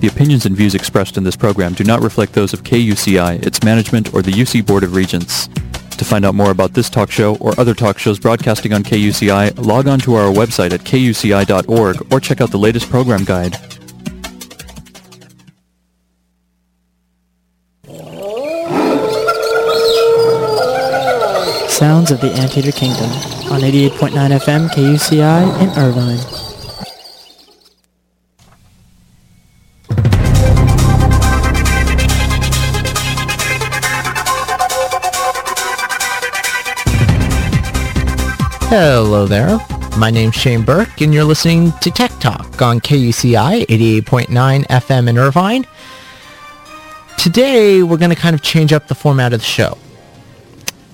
The opinions and views expressed in this program do not reflect those of KUCI, its management, or the UC Board of Regents. To find out more about this talk show or other talk shows broadcasting on KUCI, log on to our website at kuci.org or check out the latest program guide. Sounds of the Anteater Kingdom on 88.9 FM KUCI in Irvine. Hello there. My name's Shane Burke, and you're listening to Tech Talk on KUCI 88.9 FM in Irvine. Today, we're going to kind of change up the format of the show.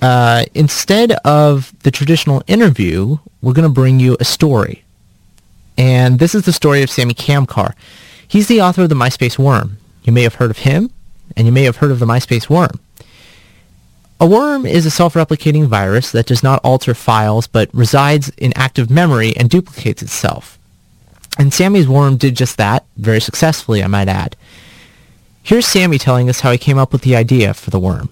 Uh, instead of the traditional interview, we're going to bring you a story. And this is the story of Samy Kamkar. He's the author of the MySpace Worm. You may have heard of him, and you may have heard of the MySpace Worm. A worm is a self-replicating virus that does not alter files but resides in active memory and duplicates itself. And Samy's worm did just that, very successfully, I might add. Here's Samy telling us how he came up with the idea for the worm.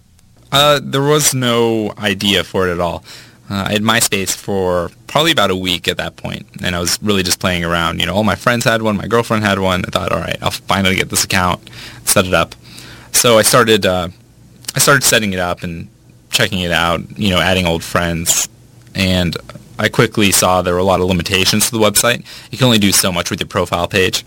Uh, there was no idea for it at all. Uh, I had MySpace for probably about a week at that point, and I was really just playing around. You know, all my friends had one, my girlfriend had one. I thought, all right, I'll finally get this account, set it up. So I started, uh, I started setting it up and checking it out, you know, adding old friends, and I quickly saw there were a lot of limitations to the website. You can only do so much with your profile page.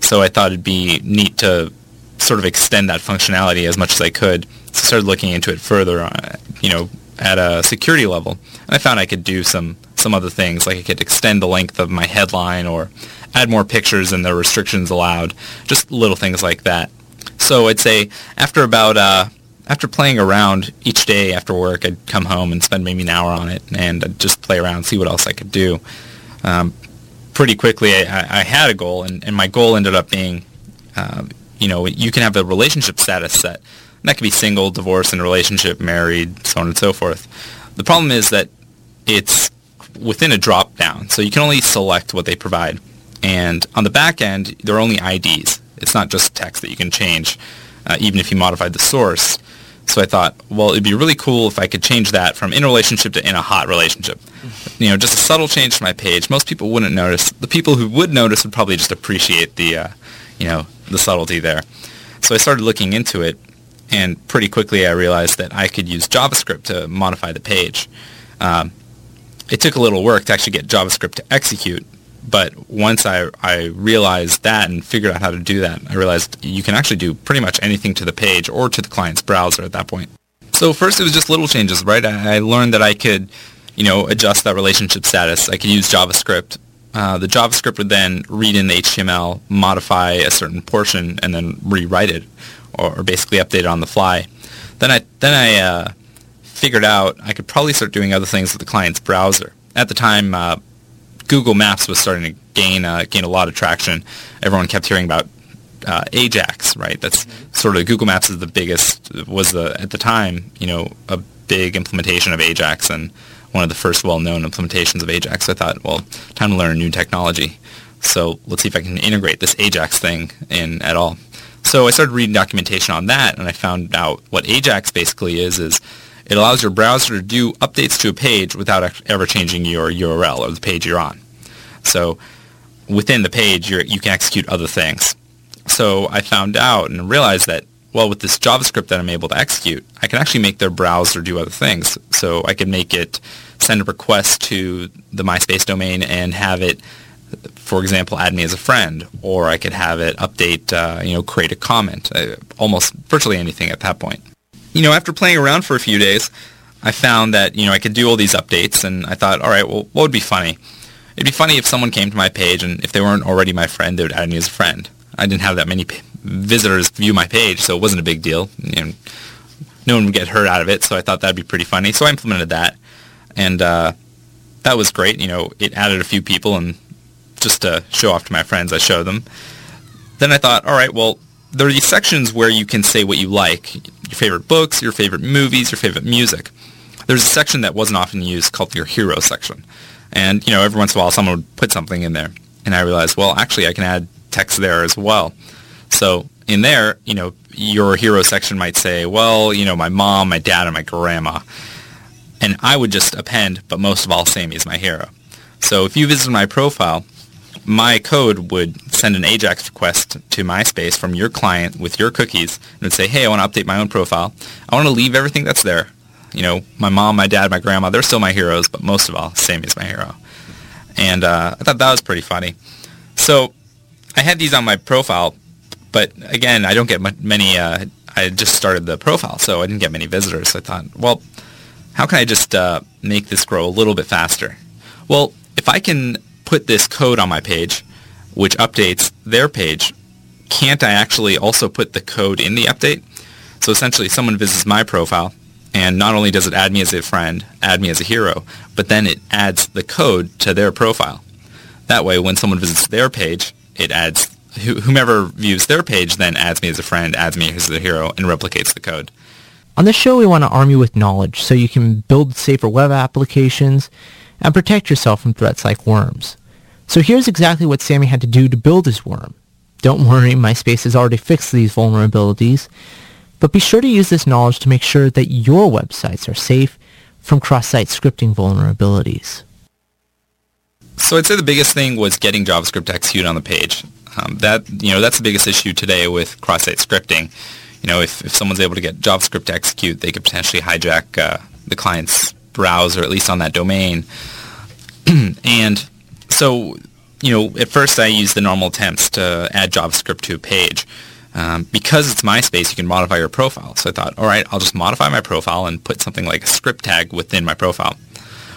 So I thought it'd be neat to sort of extend that functionality as much as I could. So I started looking into it further, uh, you know, at a security level. And I found I could do some, some other things, like I could extend the length of my headline or add more pictures than the restrictions allowed, just little things like that. So I'd say after about uh, after playing around each day after work, I'd come home and spend maybe an hour on it, and I'd just play around, see what else I could do. Um, pretty quickly, I, I, had a goal, and, and, my goal ended up being, uh, you know, you can have a relationship status set. And that could be single, divorced, in a relationship, married, so on and so forth. The problem is that it's within a drop down, so you can only select what they provide. And on the back end, there are only IDs. It's not just text that you can change, uh, even if you modified the source. So I thought, well, it'd be really cool if I could change that from in a relationship to in a hot relationship. You know, just a subtle change to my page. Most people wouldn't notice. The people who would notice would probably just appreciate the, uh, you know, the subtlety there. So I started looking into it, and pretty quickly I realized that I could use JavaScript to modify the page. Um, it took a little work to actually get JavaScript to execute, but once I, I realized that and figured out how to do that, I realized you can actually do pretty much anything to the page or to the client's browser at that point. So first it was just little changes, right? I, I learned that I could, you know, adjust that relationship status. I could use JavaScript. Uh, the JavaScript would then read in the HTML, modify a certain portion, and then rewrite it, or, or basically update it on the fly. Then I then I uh, figured out I could probably start doing other things with the client's browser. At the time, uh, Google Maps was starting to gain uh, gain a lot of traction. Everyone kept hearing about uh, Ajax, right? That's sort of Google Maps is the biggest was the at the time, you know, a big implementation of Ajax and one of the first well-known implementations of Ajax. I thought, well, time to learn a new technology. So let's see if I can integrate this Ajax thing in at all. So I started reading documentation on that, and I found out what Ajax basically is is it allows your browser to do updates to a page without ever changing your URL or the page you're on. So within the page, you can execute other things. So I found out and realized that, well, with this JavaScript that I'm able to execute, I can actually make their browser do other things. So I can make it send a request to the MySpace domain and have it, for example, add me as a friend, or I could have it update, uh, you know, create a comment, uh, almost virtually anything at that point you know, after playing around for a few days, I found that, you know, I could do all these updates and I thought, all right, well, what would be funny? It'd be funny if someone came to my page and if they weren't already my friend, they would add me as a friend. I didn't have that many p- visitors view my page, so it wasn't a big deal. You know, no one would get hurt out of it, so I thought that'd be pretty funny. So I implemented that, and uh, that was great. You know, it added a few people, and just to show off to my friends, I show them. Then I thought, all right, well, there are these sections where you can say what you like, your favorite books, your favorite movies, your favorite music. There's a section that wasn't often used called your hero section. And, you know, every once in a while someone would put something in there. And I realized, well, actually I can add text there as well. So in there, you know, your hero section might say, well, you know, my mom, my dad, and my grandma. And I would just append, but most of all, Samy is my hero. So if you visit my profile, my code would send an AJAX request to MySpace from your client with your cookies and would say, hey, I want to update my own profile. I want to leave everything that's there. You know, my mom, my dad, my grandma, they're still my heroes, but most of all, Samy's my hero. And uh, I thought that was pretty funny. So I had these on my profile, but again, I don't get many. Uh, I just started the profile, so I didn't get many visitors. So I thought, well, how can I just uh, make this grow a little bit faster? Well, if I can put this code on my page, which updates their page, can't I actually also put the code in the update? So essentially, someone visits my profile, and not only does it add me as a friend, add me as a hero, but then it adds the code to their profile. That way, when someone visits their page, it adds whomever views their page then adds me as a friend, adds me as a hero, and replicates the code. On this show, we want to arm you with knowledge so you can build safer web applications and protect yourself from threats like worms. So here's exactly what Samy had to do to build his worm. Don't worry, MySpace has already fixed these vulnerabilities, but be sure to use this knowledge to make sure that your websites are safe from cross-site scripting vulnerabilities. So I'd say the biggest thing was getting JavaScript to execute on the page. Um, that you know that's the biggest issue today with cross-site scripting. You know, if, if someone's able to get JavaScript to execute, they could potentially hijack uh, the client's browser, at least on that domain. and so, you know, at first I used the normal attempts to add JavaScript to a page. Um, because it's MySpace, you can modify your profile. So I thought, all right, I'll just modify my profile and put something like a script tag within my profile.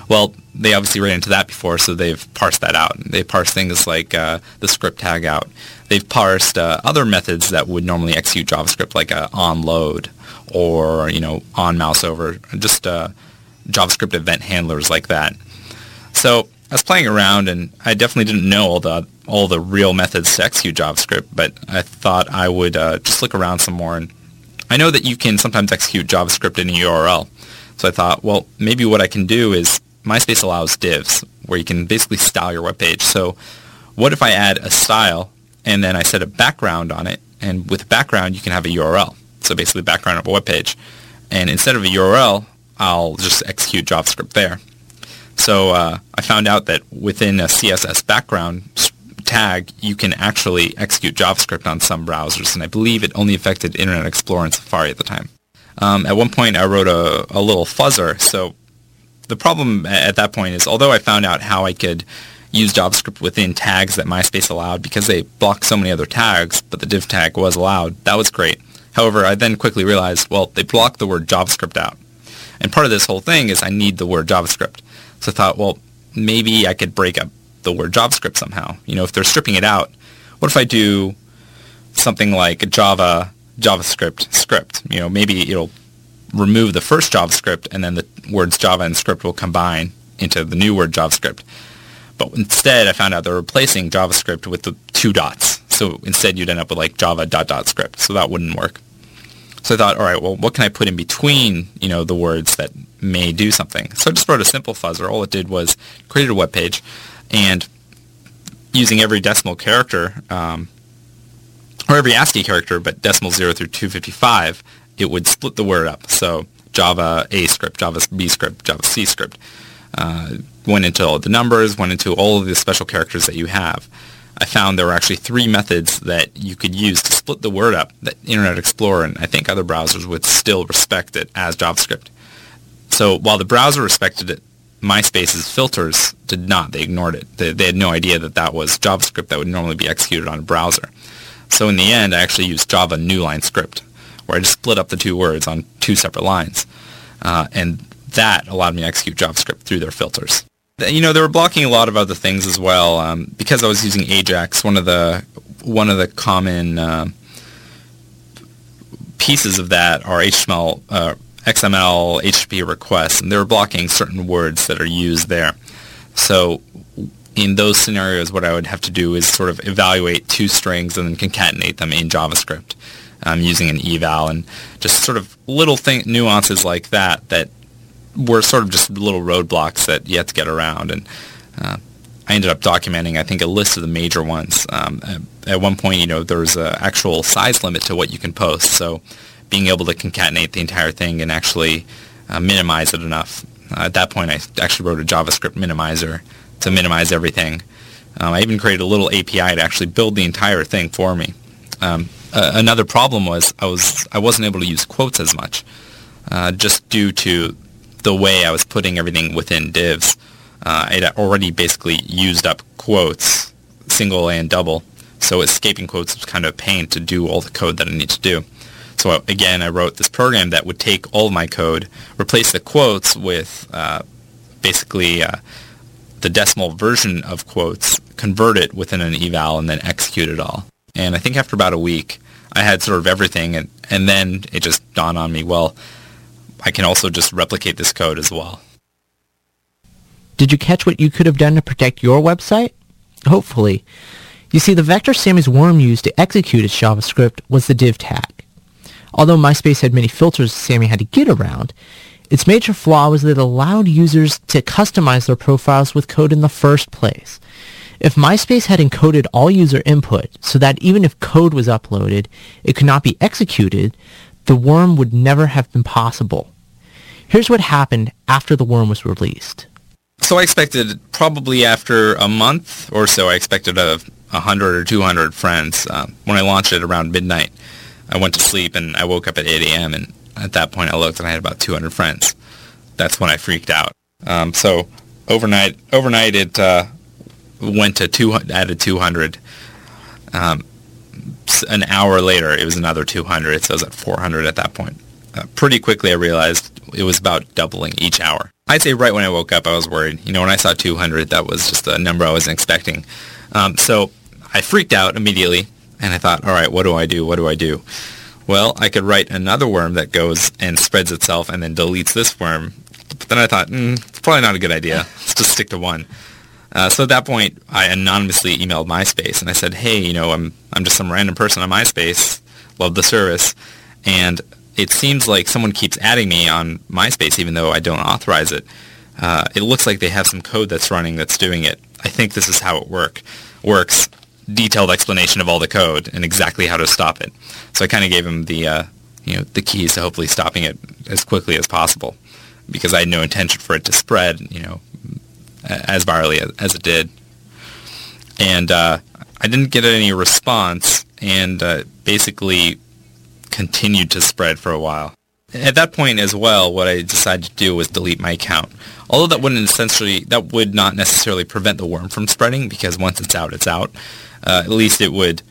Well, they obviously ran into that before, so they've parsed that out. They parsed things like uh, the script tag out. They've parsed uh, other methods that would normally execute JavaScript, like uh, on load or you know on mouse over, just uh, JavaScript event handlers like that. So I was playing around, and I definitely didn't know all the all the real methods to execute JavaScript, but I thought I would uh, just look around some more. And I know that you can sometimes execute JavaScript in a URL. So I thought, well, maybe what I can do is MySpace allows divs where you can basically style your web page. So what if I add a style and then I set a background on it and with background you can have a URL. So basically background of a web page. And instead of a URL, I'll just execute JavaScript there. So uh, I found out that within a CSS background tag, you can actually execute JavaScript on some browsers, and I believe it only affected Internet Explorer and Safari at the time. Um, at one point, I wrote a, a little fuzzer, so the problem at that point is, although I found out how I could use JavaScript within tags that MySpace allowed because they blocked so many other tags, but the div tag was allowed, that was great. However, I then quickly realized, well, they blocked the word JavaScript out. And part of this whole thing is I need the word JavaScript. So I thought, well, maybe I could break up the word JavaScript somehow. You know, if they're stripping it out, what if I do something like Java JavaScript script? You know, maybe it'll remove the first JavaScript and then the words Java and script will combine into the new word JavaScript. But instead, I found out they're replacing JavaScript with the two dots. So instead, you'd end up with like Java dot dot script. So that wouldn't work. So I thought, all right, well, what can I put in between, you know, the words that may do something? So I just wrote a simple fuzzer. All it did was created a web page, and using every decimal character, um, or every ASCII character, but decimal 0 through 255, it would split the word up. So Java A script, Java B script, Java C script. Uh, went into all the numbers, went into all of the special characters that you have. I found there were actually three methods that you could use to split the word up that Internet Explorer and I think other browsers would still respect it as JavaScript. So while the browser respected it, MySpace's filters did not. They ignored it. They, they had no idea that that was JavaScript that would normally be executed on a browser. So in the end, I actually used Java newline script, where I just split up the two words on two separate lines. Uh, and that allowed me to execute JavaScript through their filters. You know, they were blocking a lot of other things as well. Um, because I was using Ajax, one of the one of the common uh, pieces of that are HTML, uh, XML, HTTP requests, and they were blocking certain words that are used there. So in those scenarios, what I would have to do is sort of evaluate two strings and then concatenate them in JavaScript um, using an eval and just sort of little thing, nuances like that that were sort of just little roadblocks that you had to get around. And uh, I ended up documenting, I think, a list of the major ones. Um, at, one point, you know, there was an actual size limit to what you can post. So being able to concatenate the entire thing and actually uh, minimize it enough. Uh, at that point, I actually wrote a JavaScript minimizer to minimize everything. Um, I even created a little API to actually build the entire thing for me. Um, uh, another problem was I was I wasn't able to use quotes as much, uh, just due to the way I was putting everything within divs uh, it already basically used up quotes, single and double. So escaping quotes was kind of a pain to do all the code that I need to do. So again, I wrote this program that would take all my code, replace the quotes with uh, basically uh, the decimal version of quotes, convert it within an eval, and then execute it all. And I think after about a week, I had sort of everything, and, and then it just dawned on me, well, I can also just replicate this code as well. Did you catch what you could have done to protect your website? Hopefully. You see, the vector Samy's worm used to execute its JavaScript was the div tag. Although MySpace had many filters Samy had to get around, its major flaw was that it allowed users to customize their profiles with code in the first place. If MySpace had encoded all user input so that even if code was uploaded, it could not be executed, the worm would never have been possible. Here's what happened after the worm was released. So I expected probably after a month or so, I expected a, 100 or 200 friends. Uh, when I launched it around midnight, I went to sleep and I woke up at 8 a.m. and at that point I looked and I had about 200 friends. That's when I freaked out. Um, so overnight, overnight it uh, went to two, added 200. Um, an hour later, it was another 200. So I was at 400 at that point. Uh, pretty quickly, I realized it was about doubling each hour. I'd say right when I woke up, I was worried. You know, when I saw 200, that was just a number I wasn't expecting. Um, so I freaked out immediately, and I thought, all right, what do I do? What do I do? Well, I could write another worm that goes and spreads itself and then deletes this worm. But then I thought, mm, it's probably not a good idea. Let's just stick to one. Uh, so at that point, I anonymously emailed MySpace, and I said, hey, you know, I'm, I'm just some random person on MySpace, love the service, and it seems like someone keeps adding me on MySpace even though I don't authorize it. Uh, it looks like they have some code that's running that's doing it. I think this is how it work works. Detailed explanation of all the code and exactly how to stop it. So I kind of gave him the uh, you know the keys to hopefully stopping it as quickly as possible because I had no intention for it to spread you know as virally as, it did. And uh, I didn't get any response, and uh, basically continued to spread for a while. At that point as well, what I decided to do was delete my account. Although that wouldn't essentially, that would not necessarily prevent the worm from spreading because once it's out, it's out. Uh, at least it would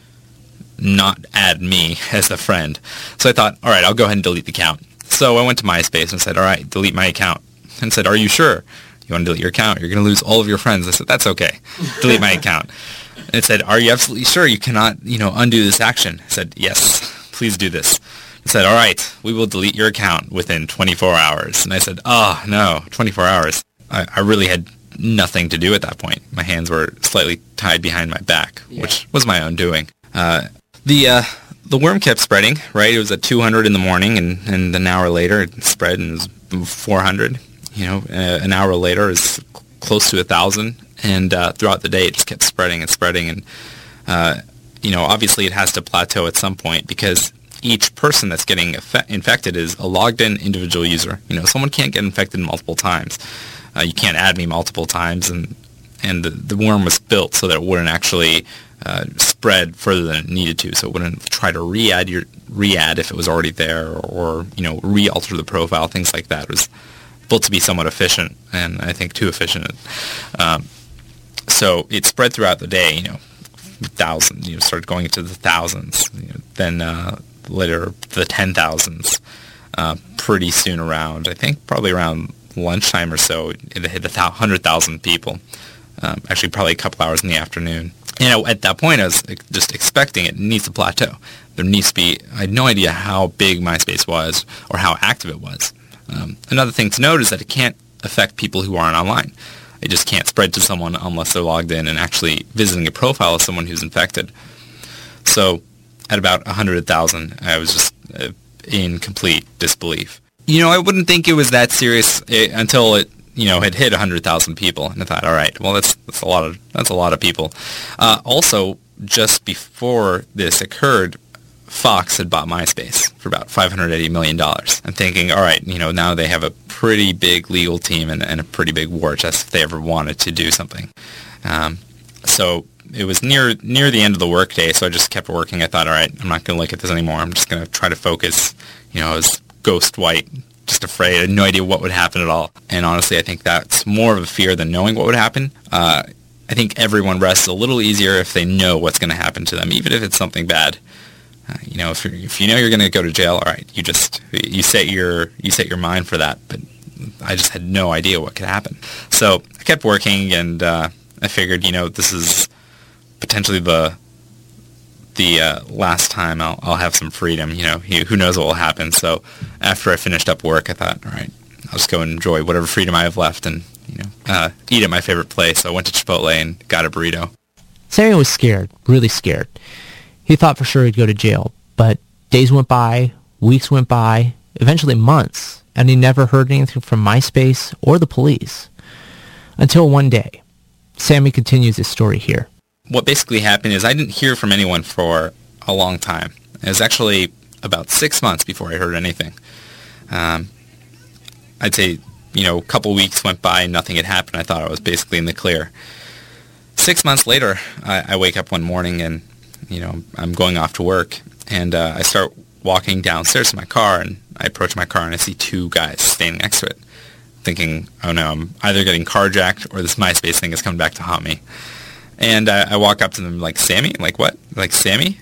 not add me as a friend. So I thought, all right, I'll go ahead and delete the account. So I went to MySpace and said, all right, delete my account. And said, are you sure? You want to delete your account? You're going to lose all of your friends. I said, that's okay. Delete my account. And it said, are you absolutely sure you cannot, you know, undo this action? I said, yes please do this. It said, all right, we will delete your account within 24 hours. And I said, oh, no, 24 hours. I, I really had nothing to do at that point. My hands were slightly tied behind my back, yeah. which was my own doing. Uh, the uh, the worm kept spreading, right? It was at 200 in the morning, and, and an hour later it spread and it was 400. You know, uh, an hour later is close to a thousand, and uh, throughout the day it just kept spreading and spreading, and uh, you know, obviously it has to plateau at some point because each person that's getting infected is a logged in individual user. You know, someone can't get infected multiple times. Uh, you can't add me multiple times, and and the, the worm was built so that it wouldn't actually uh, spread further than it needed to. So it wouldn't try to re-add your re-add if it was already there, or, or you know, re-alter the profile, things like that. It was built to be somewhat efficient, and I think too efficient. Um, so it spread throughout the day. You know, thousands, you know, started going into the thousands. You know, then uh, later the ten thousands. Uh, pretty soon around, I think probably around lunchtime or so, it hit a hundred thousand people. Um, actually, probably a couple hours in the afternoon. And at that point, I was just expecting it needs to plateau. There needs to be. I had no idea how big MySpace was or how active it was. Um, another thing to note is that it can't affect people who aren't online. It just can't spread to someone unless they're logged in and actually visiting a profile of someone who's infected. So at about 100,000, I was just uh, in complete disbelief. You know, I wouldn't think it was that serious uh, until it you know, had hit 100,000 people. And I thought, all right, well, that's, that's a lot of, that's a lot of people. Uh, also, just before this occurred, Fox had bought MySpace for about $580 million. I'm thinking, all right, you know, now they have a pretty big legal team and, and a pretty big war chest if they ever wanted to do something. Um, so it was near near the end of the workday, so I just kept working. I thought, all right, I'm not going to look at this anymore. I'm just going to try to focus. You know, I was ghost white, just afraid. I had no idea what would happen at all. And honestly, I think that's more of a fear than knowing what would happen. Uh, I think everyone rests a little easier if they know what's going to happen to them, even if it's something bad. Uh, you know, if, if you know you're going to go to jail, all right, you just you set your you set your mind for that. But I just had no idea what could happen. So I kept working, and uh, I figured, you know, this is potentially the the uh, last time I'll, I'll have some freedom. You know, who knows what will happen. So after I finished up work, I thought, all right, I'll just go and enjoy whatever freedom I have left, and you know, uh, eat at my favorite place. So I went to Chipotle and got a burrito. Samy was scared, really scared. He thought for sure he'd go to jail, but days went by, weeks went by, eventually months, and he never heard anything from MySpace or the police. Until one day. Samy continues his story here. What basically happened is I didn't hear from anyone for a long time. It was actually about six months before I heard anything. Um, I'd say, you know, a couple weeks went by and nothing had happened. I thought I was basically in the clear. Six months later, I, I wake up one morning and, you know, I'm going off to work and uh, I start walking downstairs to my car and I approach my car and I see two guys standing next to it, thinking, oh no, I'm either getting carjacked or this MySpace thing is coming back to haunt me. And I, I walk up to them like, Samy? Like, what? Like, Samy?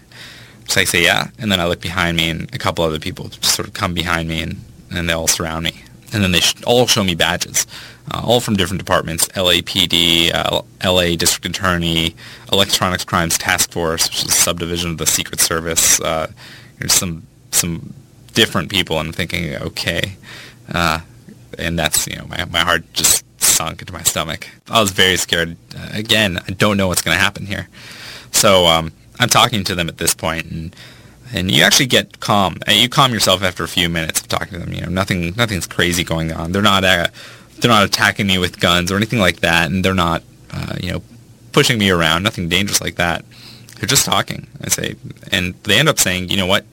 So I say, yeah. And then I look behind me and a couple other people sort of come behind me and, and they all surround me. And then they all show me badges, uh, all from different departments, LAPD, uh, LA District Attorney, Electronics Crimes Task Force, which is a subdivision of the Secret Service. Uh, there's some some different people. And I'm thinking, okay. Uh, and that's, you know, my, my heart just sunk into my stomach. I was very scared. Again, I don't know what's going to happen here. So um, I'm talking to them at this point, and and you actually get calm. Uh, you calm yourself after a few minutes of talking to them. You know, nothing nothing's crazy going on. They're not uh, they're not attacking me with guns or anything like that, and they're not uh, you know pushing me around. Nothing dangerous like that. They're just talking. I say, and they end up saying, you know what?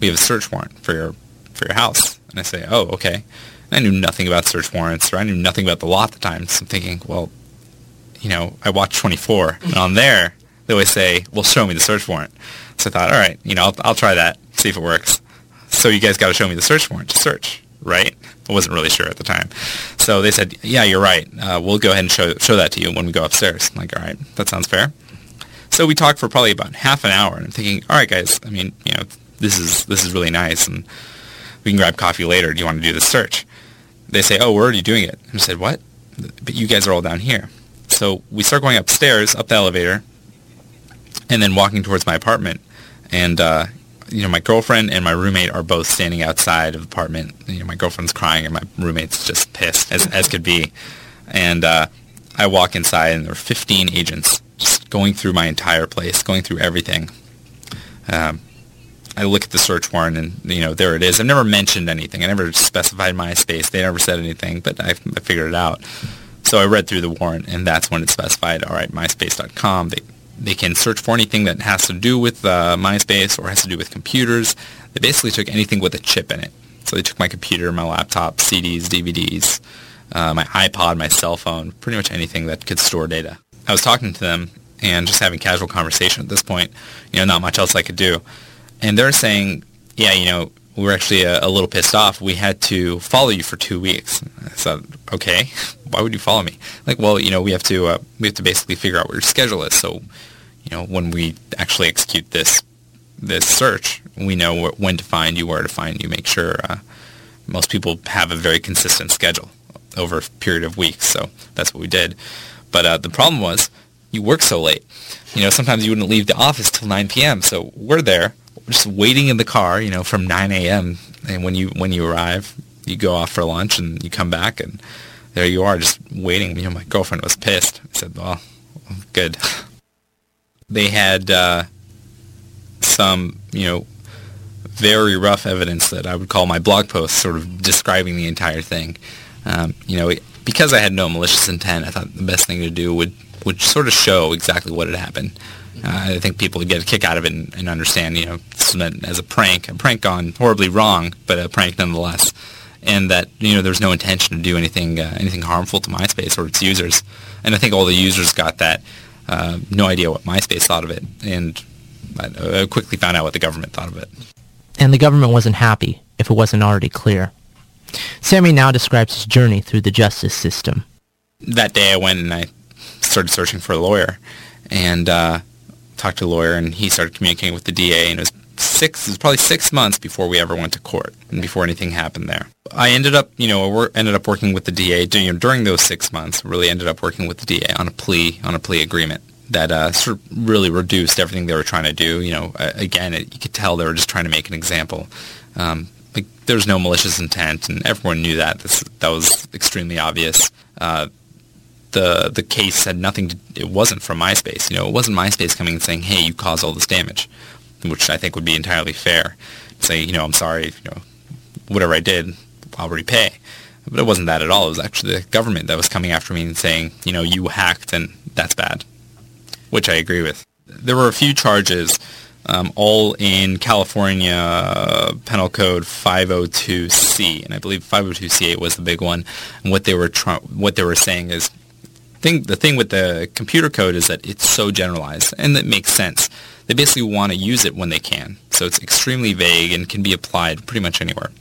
We have a search warrant for your for your house. And I say, oh, okay. And I knew nothing about search warrants, or I knew nothing about the law at the time. So I'm thinking, well, you know, I watched 24, and on there they always say, well, show me the search warrant. So I thought, all right, you know, I'll, I'll try that, see if it works. So you guys got to show me the search warrant to search, right? I wasn't really sure at the time. So they said, yeah, you're right. Uh, we'll go ahead and show, show that to you when we go upstairs. I'm like, all right, that sounds fair. So we talked for probably about half an hour, and I'm thinking, all right, guys, I mean, you know, this is this is really nice, and we can grab coffee later. Do you want to do the search? They say, oh, we're already doing it. I said, what? But you guys are all down here. So we start going upstairs, up the elevator, and then walking towards my apartment. And, uh, you know, my girlfriend and my roommate are both standing outside of the apartment. You know, my girlfriend's crying and my roommate's just pissed, as, as could be. And uh, I walk inside, and there are 15 agents just going through my entire place, going through everything. Um, I look at the search warrant and, you know, there it is. I've never mentioned anything. I never specified MySpace. They never said anything, but I, I figured it out. So I read through the warrant, and that's when it specified, all right, MySpace.com. They, they can search for anything that has to do with uh, MySpace or has to do with computers. They basically took anything with a chip in it. So they took my computer, my laptop, CDs, DVDs, uh, my iPod, my cell phone, pretty much anything that could store data. I was talking to them and just having casual conversation at this point. You know, not much else I could do and they're saying, yeah, you know, we were actually a, a, little pissed off. We had to follow you for two weeks. I said, okay, why would you follow me? Like, well, you know, we have to uh, we have to basically figure out what your schedule is. So, you know, when we actually execute this this search, we know when to find you, where to find you. Make sure uh, most people have a very consistent schedule over a period of weeks. So that's what we did. But uh, the problem was you work so late. You know, sometimes you wouldn't leave the office till 9 p.m. So we're there just waiting in the car, you know, from 9 a.m. And when you when you arrive, you go off for lunch and you come back and there you are, just waiting. You know, my girlfriend was pissed. I said, "Well, good." They had uh, some, you know, very rough evidence that I would call my blog post, sort of describing the entire thing. Um, you know, because I had no malicious intent, I thought the best thing to do would would sort of show exactly what had happened. Uh, I think people would get a kick out of it and, and understand, you know, this meant as a prank, a prank gone horribly wrong, but a prank nonetheless, and that you know there's no intention to do anything uh, anything harmful to MySpace or its users. And I think all the users got that. Uh, no idea what MySpace thought of it, and I quickly found out what the government thought of it. And the government wasn't happy if it wasn't already clear. Samy now describes his journey through the justice system. That day I went and I started searching for a lawyer and uh, talked to a lawyer and he started communicating with the DA and it was six, it was probably six months before we ever went to court and before anything happened there. I ended up, you know, ended up working with the DA during, during those six months, really ended up working with the DA on a plea, on a plea agreement that uh, sort of really reduced everything they were trying to do. You know, again, it, you could tell they were just trying to make an example. Um, like there was no malicious intent, and everyone knew that. This, that was extremely obvious. Uh, the the case had nothing to. It wasn't from MySpace. You know, it wasn't MySpace coming and saying, "Hey, you caused all this damage," which I think would be entirely fair. Say, you know, I'm sorry. You know, whatever I did, I'll repay. But it wasn't that at all. It was actually the government that was coming after me and saying, you know, you hacked and that's bad which I agree with. There were a few charges, um, all in California Penal Code 502C, and I believe 502C8 was the big one. And what they were tr- what they were saying is, thing, the thing with the computer code is that it's so generalized, and that makes sense. They basically want to use it when they can, so it's extremely vague and can be applied pretty much anywhere.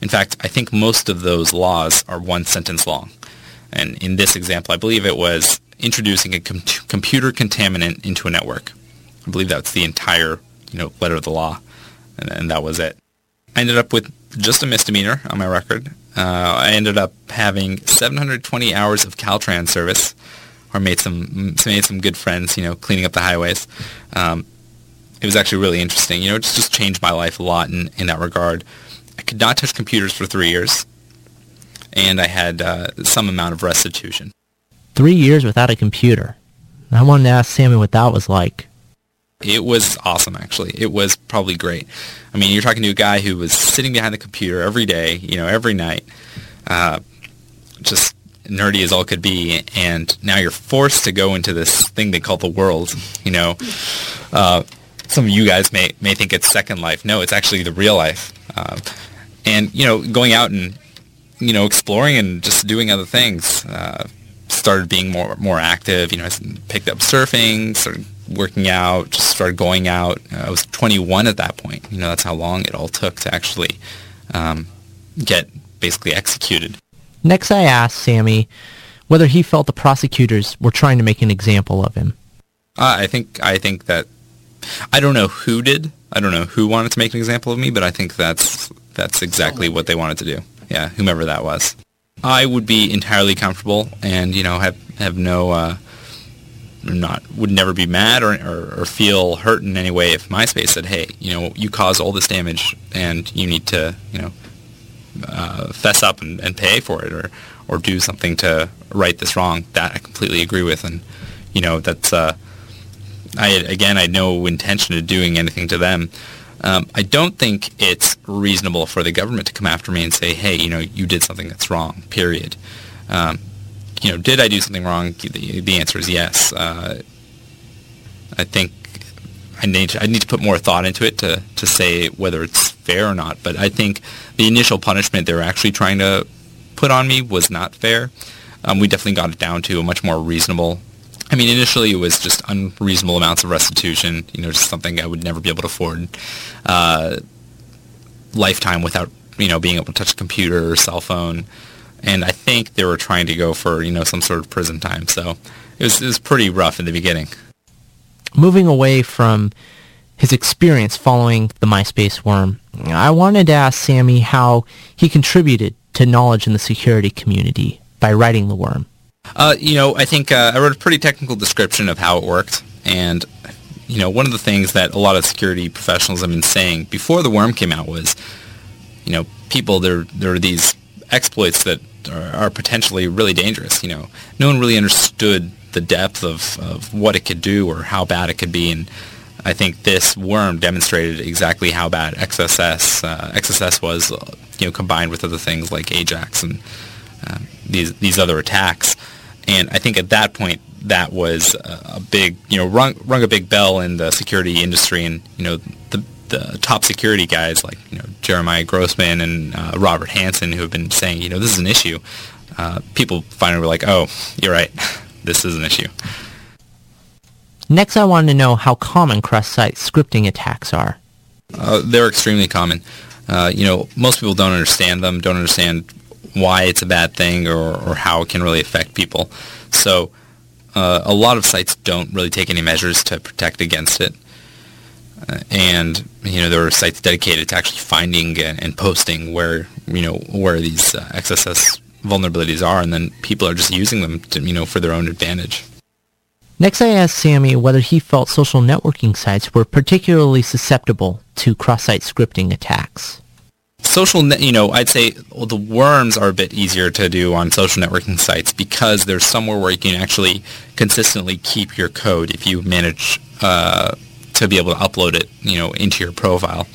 In fact, I think most of those laws are one sentence long. And in this example, I believe it was introducing a com- computer contaminant into a network. I believe that's the entire you know letter of the law, and, and that was it. I ended up with just a misdemeanor on my record. Uh, I ended up having 720 hours of Caltrans service, or made some made some good friends, you know, cleaning up the highways. Um, it was actually really interesting. You know, it just changed my life a lot in, in that regard. I could not touch computers for three years, and I had uh, some amount of restitution. Three years without a computer. I wanted to ask Samy what that was like. It was awesome, actually. It was probably great. I mean, you're talking to a guy who was sitting behind the computer every day, you know, every night, uh, just nerdy as all could be, and now you're forced to go into this thing they call the world. You know, uh, some of you guys may may think it's Second Life. No, it's actually the real life. Uh, and you know, going out and you know, exploring and just doing other things. Uh, started being more more active. You know, I picked up surfing, started working out, just started going out. Uh, I was 21 at that point. You know, that's how long it all took to actually um, get basically executed. Next, I asked Samy whether he felt the prosecutors were trying to make an example of him. Uh, I think I think that I don't know who did. I don't know who wanted to make an example of me, but I think that's that's exactly what they wanted to do. Yeah, whomever that was. I would be entirely comfortable and, you know, have, have no, uh, not, would never be mad or, or, or, feel hurt in any way if MySpace said, hey, you know, you caused all this damage and you need to, you know, uh, fess up and, and pay for it or, or do something to right this wrong. That I completely agree with. And, you know, that's, uh, I, again, I had no intention of doing anything to them. Um, I don't think it's reasonable for the government to come after me and say, "Hey, you know, you did something that's wrong." Period. Um, you know, did I do something wrong? The, the answer is yes. Uh, I think I need to, I need to put more thought into it to to say whether it's fair or not. But I think the initial punishment they were actually trying to put on me was not fair. Um, we definitely got it down to a much more reasonable I mean, initially it was just unreasonable amounts of restitution, you know, just something I would never be able to afford. Uh, lifetime without, you know, being able to touch a computer or cell phone. And I think they were trying to go for, you know, some sort of prison time. So it was, it was pretty rough in the beginning. Moving away from his experience following the MySpace worm, I wanted to ask Samy how he contributed to knowledge in the security community by writing the worm. Uh, you know, I think uh, I wrote a pretty technical description of how it worked, and you know, one of the things that a lot of security professionals have been saying before the worm came out was, you know, people there there are these exploits that are, are, potentially really dangerous. You know, no one really understood the depth of, of what it could do or how bad it could be, and I think this worm demonstrated exactly how bad XSS uh, XSS was, uh, you know, combined with other things like Ajax and uh, these these other attacks. And I think at that point, that was a, big, you know, rung, rung a big bell in the security industry, and you know, the the top security guys like you know Jeremiah Grossman and uh, Robert Hansen who have been saying, you know, this is an issue. Uh, people finally were like, oh, you're right, this is an issue. Next, I wanted to know how common cross-site scripting attacks are. Uh, they're extremely common. Uh, you know, most people don't understand them, don't understand why it's a bad thing or, or how it can really affect people. So uh, a lot of sites don't really take any measures to protect against it. Uh, and you know there are sites dedicated to actually finding and, and posting where you know where these uh, XSS vulnerabilities are, and then people are just using them to you know for their own advantage. Next, I asked Samy whether he felt social networking sites were particularly susceptible to cross-site scripting attacks. Social, net, you know, I'd say well, the worms are a bit easier to do on social networking sites because there's somewhere where you can actually consistently keep your code if you manage uh, to be able to upload it, you know, into your profile.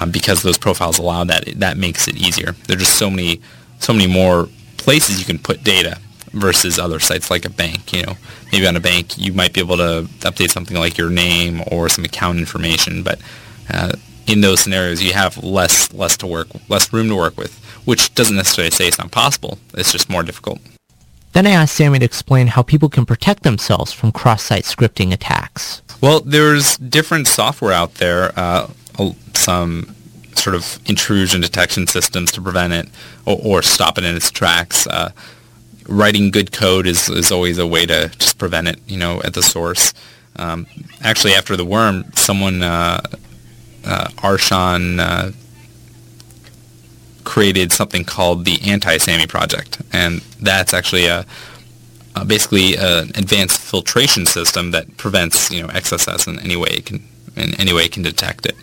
Um, because those profiles allow that, that makes it easier. There are just so many, so many more places you can put data versus other sites like a bank. You know, maybe on a bank you might be able to update something like your name or some account information, but uh, in those scenarios you have less less to work less room to work with, which doesn't necessarily say it's not possible. It's just more difficult. Then I asked Samy to explain how people can protect themselves from cross-site scripting attacks. Well, there's different software out there, uh, some sort of intrusion detection systems to prevent it or, or stop it in its tracks. Uh, writing good code is, is always a way to just prevent it, you know, at the source. Um, actually, after the worm, someone, uh, uh, Arshan, uh, created something called the AntiSamy project, and that's actually a, a basically an advanced filtration system that prevents, you know, XSS in any way it can in any way it can detect it.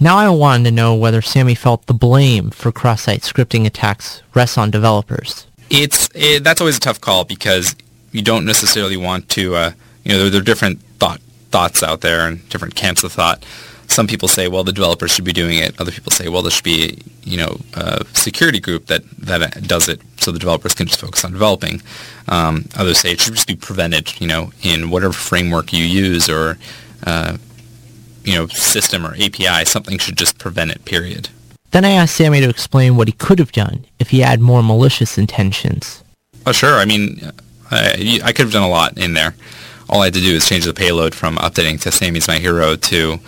Now I wanted to know whether Samy felt the blame for cross-site scripting attacks rests on developers. It's it, that's always a tough call because you don't necessarily want to. Uh, you know, there, there, are different thought thoughts out there and different camps of thought. Some people say, well, the developers should be doing it. Other people say, well, there should be, you know, a security group that, that does it so the developers can just focus on developing. Um, others say it should just be prevented, you know, in whatever framework you use or, uh, you know, system or API, something should just prevent it, period. Then I asked Samy to explain what he could have done if he had more malicious intentions. Oh, sure. I mean, I, I could have done a lot in there. All I had to do is change the payload from updating to Samy's My Hero to,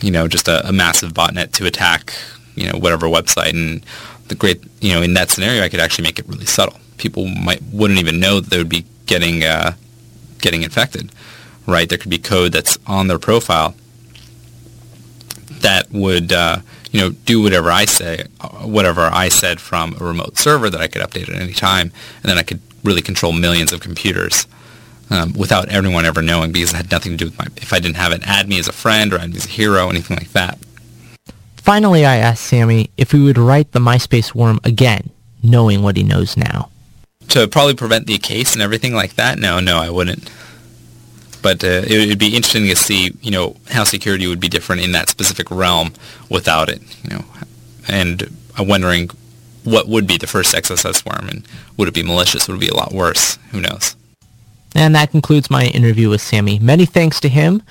you know, just a, a massive botnet to attack, you know, whatever website. And the great, you know, in that scenario, I could actually make it really subtle. People might wouldn't even know that they would be getting uh, getting infected, right? There could be code that's on their profile that would uh, you know, do whatever I say, whatever I said from a remote server that I could update at any time, and then I could really control millions of computers um, without everyone ever knowing because it had nothing to do with my, if I didn't have it add me as a friend or add me as a hero, anything like that. Finally, I asked Samy if he would write the MySpace worm again, knowing what he knows now. To probably prevent the case and everything like that? No, no, I wouldn't but uh, it would be interesting to see, you know, how security would be different in that specific realm without it, you know. And I'm wondering what would be the first XSS worm, and would it be malicious? Would it be a lot worse? Who knows? And that concludes my interview with Samy. Many thanks to him.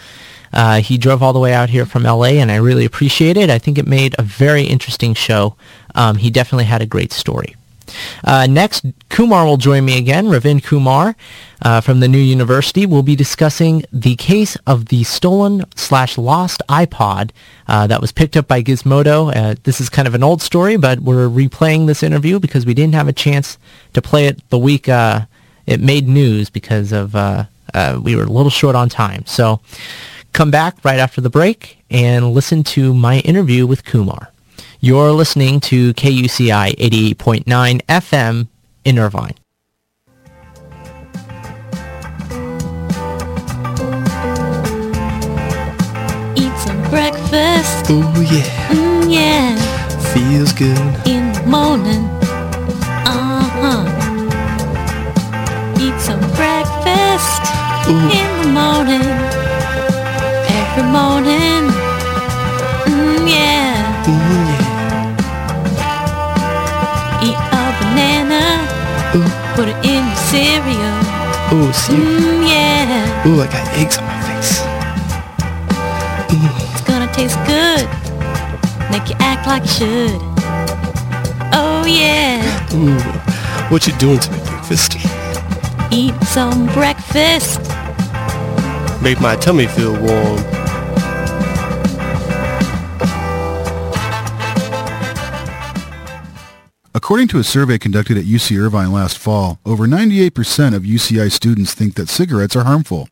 Uh, he drove all the way out here from LA, and I really appreciate it. I think it made a very interesting show. Um, he definitely had a great story. Uh, next, Kumar will join me again. Ravind Kumar uh, from the New University will be discussing the case of the stolen slash lost iPod uh, that was picked up by Gizmodo. Uh, this is kind of an old story, but we're replaying this interview because we didn't have a chance to play it the week uh, it made news because of uh, we were a little short on time. So come back right after the break and listen to my interview with Kumar. You're listening to KUCI 88.9 FM in Irvine. Eat some breakfast. Oh yeah. Mm, yeah. Feels good. In the morning. Breakfast. Ooh. In the morning. Every morning. Mm, yeah. Ooh, yeah. Eat a banana. Ooh. Put it in your cereal. Ooh, see. Mmm, yeah. Ooh, I got eggs on my face. It's gonna taste good. Make you act like you should. Oh yeah. Ooh, what you doing to me, breakfast? Eat some breakfast. Make my tummy feel warm. According to a survey conducted at UC Irvine last fall, over 98% of UCI students think that cigarettes are harmful.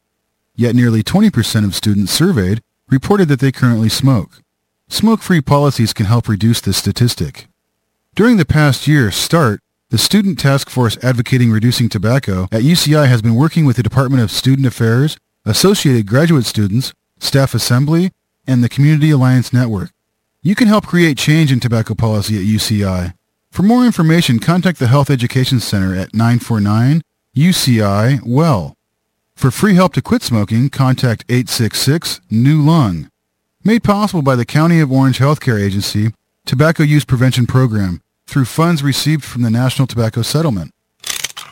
Yet nearly 20% of students surveyed reported that they currently smoke. Smoke-free policies can help reduce this statistic. During the past year, START, the student task force advocating reducing tobacco at UCI has been working with the Department of Student Affairs, Associated Graduate Students, Staff Assembly, and the Community Alliance Network. You can help create change in tobacco policy at UCI. For more information, contact the Health Education Center at 949 UCI Well. For free help to quit smoking, contact 866 New Lung. Made possible by the County of Orange Healthcare Agency Tobacco Use Prevention Program through funds received from the National Tobacco Settlement.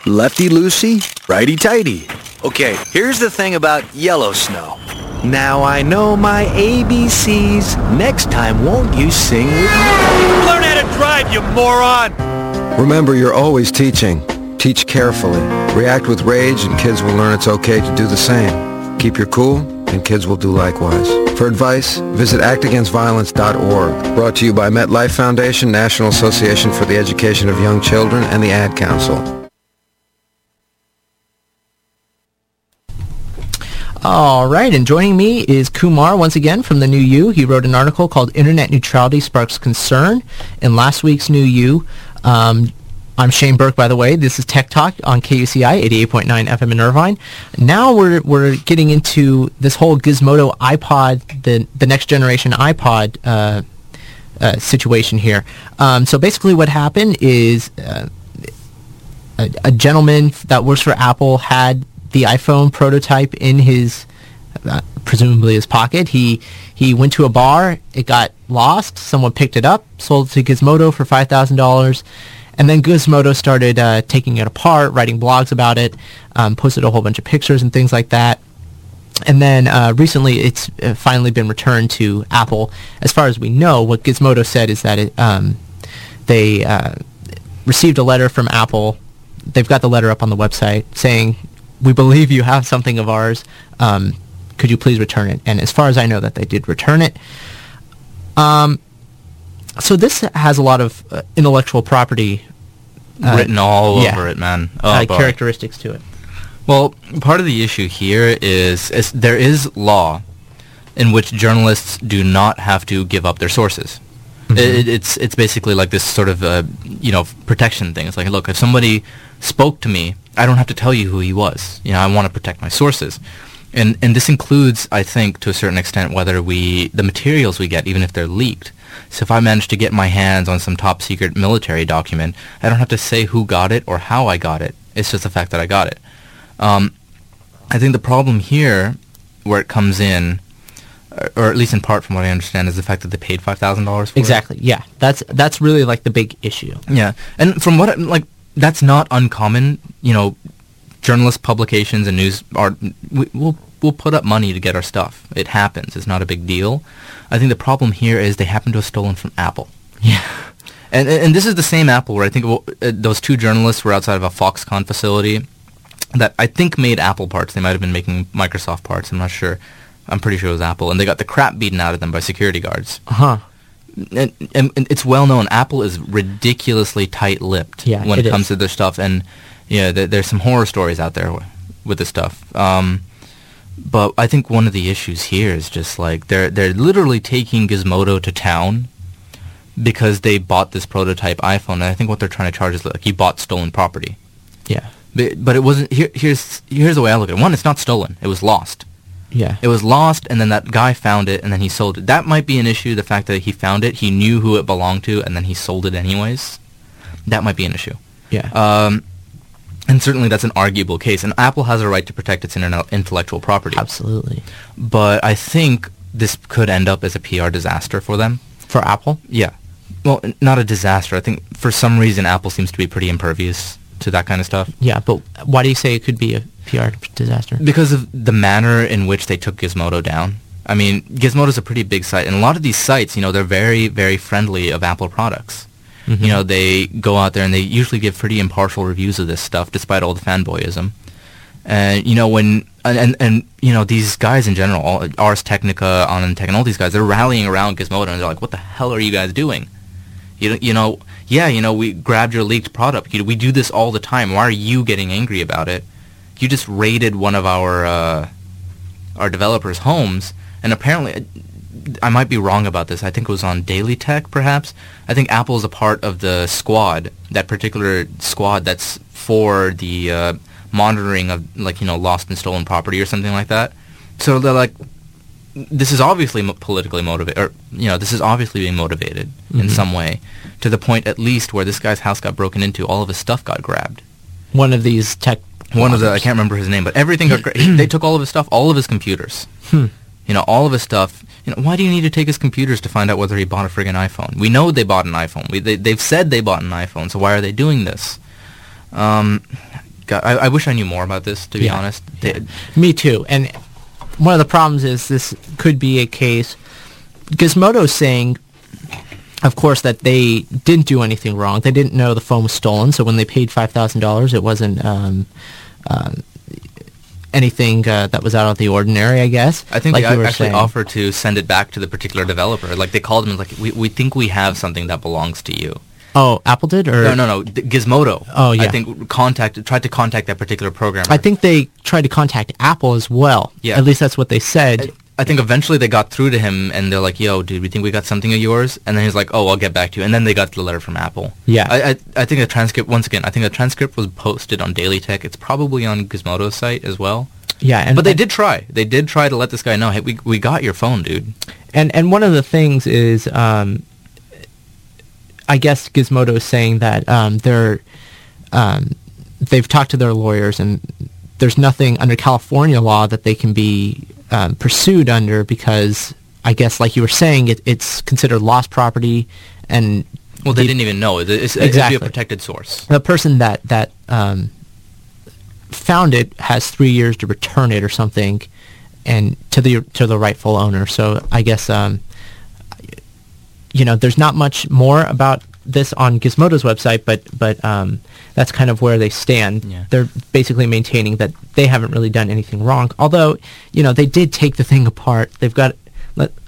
Lefty loosey, righty tighty. Okay, here's the thing about yellow snow. Now I know my ABCs. Next time, won't you sing with me? Learn how to drive, you moron! Remember, you're always teaching. Teach carefully. React with rage and kids will learn it's okay to do the same. Keep your cool and kids will do likewise. For advice, visit actagainstviolence.org. Brought to you by MetLife Foundation, National Association for the Education of Young Children, and the Ad Council. All right, and joining me is Kumar once again from the New U. He wrote an article called "Internet Neutrality Sparks Concern" in last week's New U. Um, I'm Shane Burke, by the way. This is Tech Talk on KUCI 88.9 FM in Irvine. Now we're we're getting into this whole Gizmodo iPod, the the next generation iPod uh, uh, situation here. Um, so basically, what happened is uh, a, a gentleman that works for Apple had the iPhone prototype in his uh, presumably his pocket. He he went to a bar. It got lost. Someone picked it up, sold it to Gizmodo for five thousand dollars, and then Gizmodo started uh, taking it apart, writing blogs about it, um, posted a whole bunch of pictures and things like that. And then uh, recently, it's uh, finally been returned to Apple. As far as we know, what Gizmodo said is that it, um, they uh, received a letter from Apple. They've got the letter up on the website saying, "We believe you have something of ours. Um, could you please return it?" And as far as I know, that they did return it. Um, so this has a lot of uh, intellectual property uh, Written all yeah. over it, man. Oh, uh, characteristics to it. Well, part of the issue here is, is there is law in which journalists do not have to give up their sources. It, it's it's basically like this sort of uh, you know protection thing. It's like, look, if somebody spoke to me, I don't have to tell you who he was. You know, I want to protect my sources, and and this includes, I think, to a certain extent, whether we the materials we get, even if they're leaked. So if I manage to get my hands on some top secret military document, I don't have to say who got it or how I got it. It's just the fact that I got it. Um, I think the problem here, where it comes in, or- or at least in part from what I understand, is the fact that they paid five thousand dollars for Exactly. Yeah, that's that's really like the big issue. Yeah, and from what I- like that's not uncommon. You know, journalist publications and news are we, we'll we'll put up money to get our stuff. It happens. It's not a big deal. I think the problem here is they happen to have stolen from Apple. Yeah. And, and and this is the same Apple where I think uh, those two journalists were outside of a Foxconn facility that I think made Apple parts. They might have been making Microsoft parts. I'm not sure. I'm pretty sure it was Apple. And they got the crap beaten out of them by security guards. Huh. And, and, and it's well known Apple is ridiculously tight-lipped Yeah, when it, it comes is. to their stuff. And yeah, there, there's some horror stories out there wi- with this stuff. Um, but I think one of the issues here is just like they're they're literally taking Gizmodo to town because they bought this prototype iPhone. And I think what they're trying to charge is like you bought stolen property. Yeah. But, but it wasn't. Here, here's here's the way I look at it. One, it's not stolen. It was lost. Yeah. It was lost, and then that guy found it, and then he sold it. That might be an issue. The fact that he found it, he knew who it belonged to, and then he sold it anyways. That might be an issue. Yeah. Um, and certainly that's an arguable case. And Apple has a right to protect its intellectual property. Absolutely. But I think this could end up as a PR disaster for them. For Apple. Yeah. Well, not a disaster. I think for some reason Apple seems to be pretty impervious to that kind of stuff. Yeah, but why do you say it could be a PR disaster? Because of the manner in which they took Gizmodo down. I mean, Gizmodo's a pretty big site, and a lot of these sites, you know, they're very, very friendly of Apple products. Mm-hmm. You know, they go out there and they usually give pretty impartial reviews of this stuff, despite all the fanboyism. And you know, when and and, and you know these guys in general, all, Ars Technica, On Tech, and all these guys, they're rallying around Gizmodo, and they're like, "What the hell are you guys doing?" You know, you know, yeah, you know, we grabbed your leaked product. You, we do this all the time. Why are you getting angry about it? You just raided one of our uh, our developers' homes, and apparently, I might be wrong about this. I think it was on Daily Tech, perhaps. I think Apple is a part of the squad, that particular squad that's for the uh, monitoring of, like, you know, lost and stolen property or something like that. So they're like, this is obviously mo- politically motivated, or you know, this is obviously being motivated in Mhm. some way, to the point at least where this guy's house got broken into, all of his stuff got grabbed. One of these tech. One of the I can't remember his name, but everything got gra- they took all of his stuff, all of his computers. Hmm. You know, all of his stuff. You know, why do you need to take his computers to find out whether he bought a friggin' iPhone? We know they bought an iPhone. We, they, they've said they bought an iPhone, so why are they doing this? Um, God, I, I wish I knew more about this, to be Yeah, honest. They- Me too. And one of the problems is this could be a case. Gizmodo's saying, of course, that they didn't do anything wrong. They didn't know the phone was stolen. So when they paid five thousand dollars, it wasn't um, uh, anything uh, that was out of the ordinary. I guess. I think like they actually saying. offered to send it back to the particular developer. Like they called him and like, we, we think we have something that belongs to you. Oh, Apple did, or No, no, no. Gizmodo. Oh, yeah. I think contacted, tried to contact that particular programmer. I think they tried to contact Apple as well. Yeah. At least that's what they said. I, think eventually they got through to him and they're like, "Yo, dude, we think we got something of yours." And then he's like, "Oh, I'll get back to you." And then they got the letter from Apple. Yeah. I, I, I think the transcript. Once again, I think the transcript was posted on Daily Tech. It's probably on Gizmodo's site as well. yeah, and but they did try. They did try to let this guy know, "Hey, we we got your phone, dude." And and one of the things is, um, I guess Gizmodo is saying that um, they're um, they've talked to their lawyers and there's nothing under California law that they can be um, pursued under because I guess, like you were saying, it, it's considered lost property and Well, they the- didn't even know. It's, Exactly. A protected source. the person that that um, found it has three years to return it or something, and to the to the rightful owner. So I guess um, you know there's not much more about this on Gizmodo's website, but but um, that's kind of where they stand. Yeah. They're basically maintaining that they haven't really done anything wrong. Although you know they did take the thing apart. They've got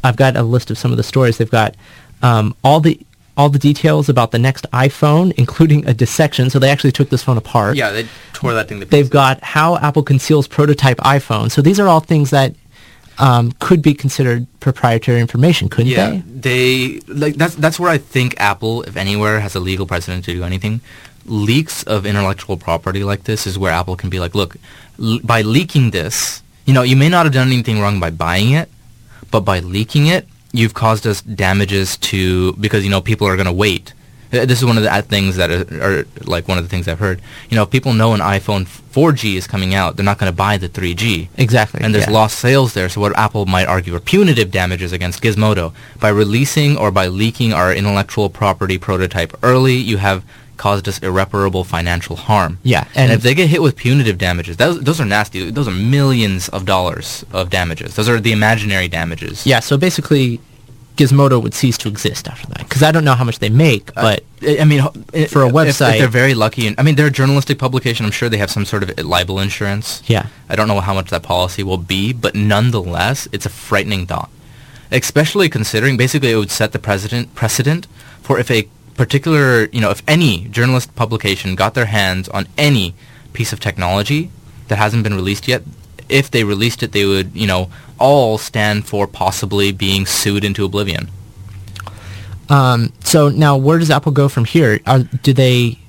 I've got a list of some of the stories. They've got um, all the all the details about the next iPhone, including a dissection. So they actually took this phone apart. Yeah, they tore that thing to They've got how Apple conceals prototype iPhone. So these are all things that um, could be considered proprietary information, couldn't yeah, they? they like that's that's where I think Apple, if anywhere, has a legal precedent to do anything. Leaks of intellectual property like this is where Apple can be like, look, l- by leaking this, you know, you may not have done anything wrong by buying it, but by leaking it, you've caused us damages to because you know people are going to wait. Uh, This is one of the things that are, are like one of the things I've heard. You know, if people know an iPhone 4G is coming out, they're not going to buy the 3G. Exactly. And there's yeah. lost sales there. So what Apple might argue are punitive damages against Gizmodo. By releasing or by leaking our intellectual property prototype early, you have caused us irreparable financial harm. Yeah, And, and- if they get hit with punitive damages, those, those are nasty. Those are millions of dollars of damages. Those are the imaginary damages. Yeah. So basically, Gizmodo would cease to exist after that because I don't know how much they make, uh, but I I mean, ho- i- For a if- website- if, they're very lucky, and I mean, they're a journalistic publication. I'm sure they have some sort of libel insurance. yeah. I don't know how much that policy will be, but nonetheless, it's a frightening thought. Especially considering, basically, it would set the precedent precedent for if a particular, you know, if any journalist publication got their hands on any piece of technology that hasn't been released yet, if they released it, they would, you know, all stand for possibly being sued into oblivion. Um, so now, where does Apple go from here? Are, do they?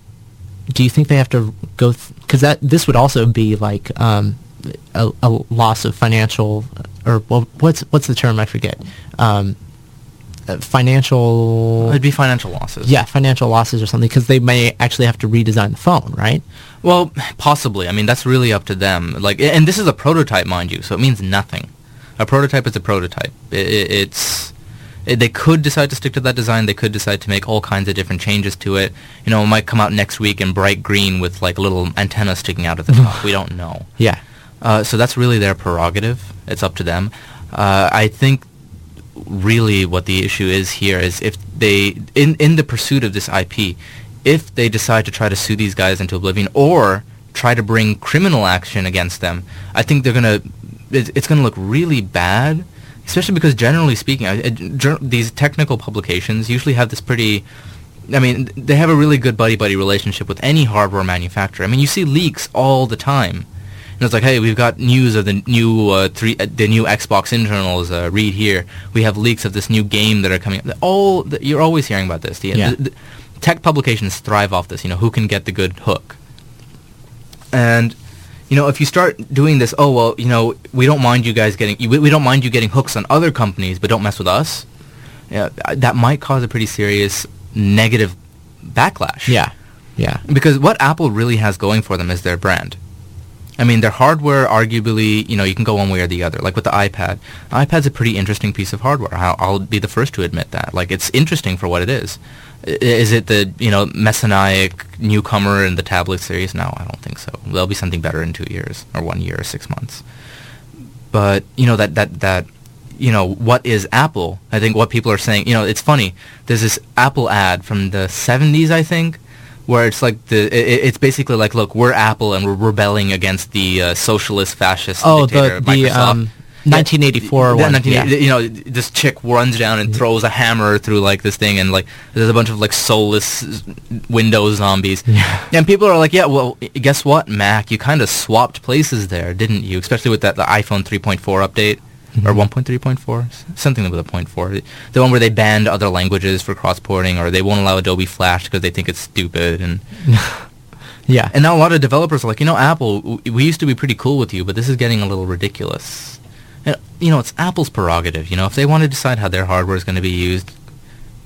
Do you think they have to go? Because that this would also be like um, a, a loss of financial, or well, what's what's the term? I forget. Um, uh, financial. It'd be financial losses. Yeah, financial losses or something because they may actually have to redesign the phone, right? Well, possibly. I mean, that's really up to them. Like, and this is a prototype, mind you, so it means nothing. A prototype is a prototype. I i it's Uh, They could decide to stick to that design. They could decide to make all kinds of different changes to it. You know, it might come out next week in bright green with like a little antenna sticking out at the top. we don't know. Yeah. Uh, so that's really their prerogative. It's up to them. Uh, I think really what the issue is here is if they, in, in the pursuit of this IP, if they decide to try to sue these guys into oblivion or try to bring criminal action against them, I think they're going to, it, it's going to look really bad, especially because generally speaking, I- I- jour- these technical publications usually have this pretty, I mean, they have a really good buddy-buddy relationship with any hardware manufacturer. I mean, you see leaks all the time. And it's like, hey, we've got news of the new uh, three, uh, the new Xbox internals. Uh, read here. We have leaks of this new game that are coming. All the, you're always hearing about this. The, Yeah. the- the tech publications thrive off this. You know, who can get the good hook. And you know, if you start doing this, oh well, you know, we don't mind you guys getting, we, we don't mind you getting hooks on other companies, but don't mess with us. Yeah, uh, that might cause a pretty serious negative backlash. Yeah. Yeah. Because what Apple really has going for them is their brand. I mean, their hardware, arguably, you know, you can go one way or the other. Like with the iPad, iPad's a pretty interesting piece of hardware. I'll, be the first to admit that. Like, it's interesting for what it is. Is it the, you know, messianic newcomer in the tablet series? No, I don't think so. There'll be something better in two years, or one year, or six months. But, you know, that, that, that, you know, what is Apple? I think what people are saying, you know, it's funny. There's this Apple ad from the 70s, I think, where it's like the it, it's basically like look we're Apple and we're rebelling against the uh, socialist fascist Oh, dictator the the Microsoft. um, 1984 Yeah, one. 1980 yeah. You know, this chick runs down and throws a hammer through like this thing, and like there's a bunch of like soulless Windows zombies. Yeah. And people are like, yeah, well, guess what, Mac? You kind of swapped places there, didn't you? Especially with that the iPhone 3.4 update. Mm-hmm. Or 1.3.4, something with a point four. The one where they banned other languages for cross-porting, or they won't allow Adobe Flash because they think it's stupid, and Yeah. and now a lot of developers are like, you know, Apple, w- we used to be pretty cool with you, but this is getting a little ridiculous. And, you know, it's Apple's prerogative. You know, if they want to decide how their hardware is going to be used,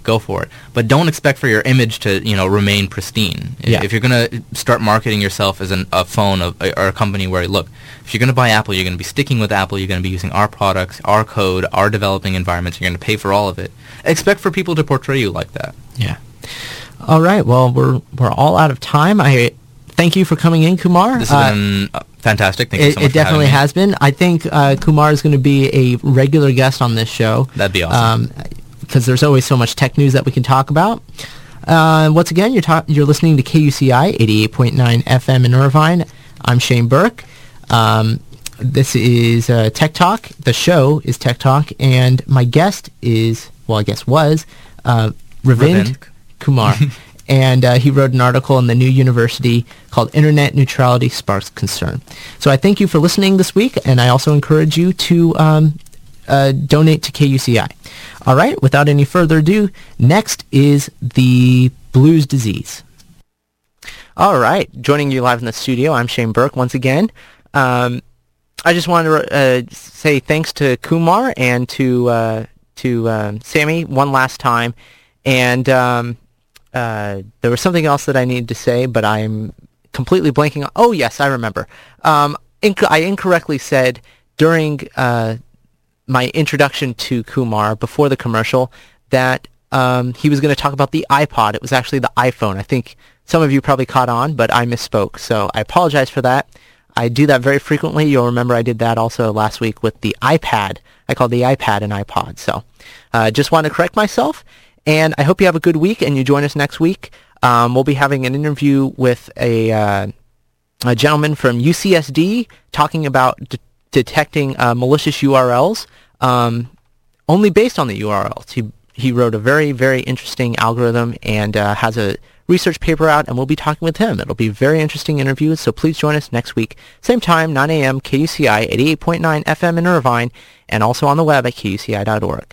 go for it. But don't expect for your image to, you know, remain pristine. If- Yeah. If you're going to start marketing yourself as an, a phone of, or a company where, look, if you're going to buy Apple, you're going to be sticking with Apple, you're going to be using our products, our code, our developing environments, you're going to pay for all of it. Expect for people to portray you like that. Yeah. All right. Well, we're we're all out of time. I thank you for coming in, Kumar. This Uh, has been uh, fantastic. Thank you it, so much it definitely has been. I think uh, Kumar is going to be a regular guest on this show. That'd be awesome. Because there's always so much tech news that we can talk about. Uh, once again, you're ta- you're listening to KUCI 88.9 FM in Irvine. I'm Shane Burke. Um, this is uh, Tech Talk. The show is Tech Talk, and my guest is well, I guess was uh, Ravind Ravind. Kumar. and uh, he wrote an article in the New University called Internet Neutrality Sparks Concern. So I thank you for listening this week, and I also encourage you to um, uh, donate to KUCI. All right, without any further ado, next is the blues disease. All right, joining you live in the studio, I'm Shane Burke once again. Um, I just wanted to uh, say thanks to Kumar and to uh, to um, Samy one last time, and um, uh, there was something else that I needed to say, but I'm completely blanking. Oh yes, I remember. Um, inc- I incorrectly said during uh, my introduction to Kumar before the commercial that um, he was going to talk about the iPod. It was actually the iPhone. I think some of you probably caught on, but I misspoke. So I apologize for that. I do that very frequently. You'll remember I did that also last week with the iPad. I called the iPad an iPod. So uh, just want to correct myself. And I hope you have a good week and you join us next week. Um, we'll be having an interview with a, uh, a gentleman from UCSD talking about de- detecting uh, malicious URLs um, only based on the URLs. He, he wrote a very, very interesting algorithm and uh, has a research paper out, and we'll be talking with him. It'll be a very interesting interview, so please join us next week. Same time, 9 a.m., KUCI 88.9 FM in Irvine, and also on the web at kuci.org.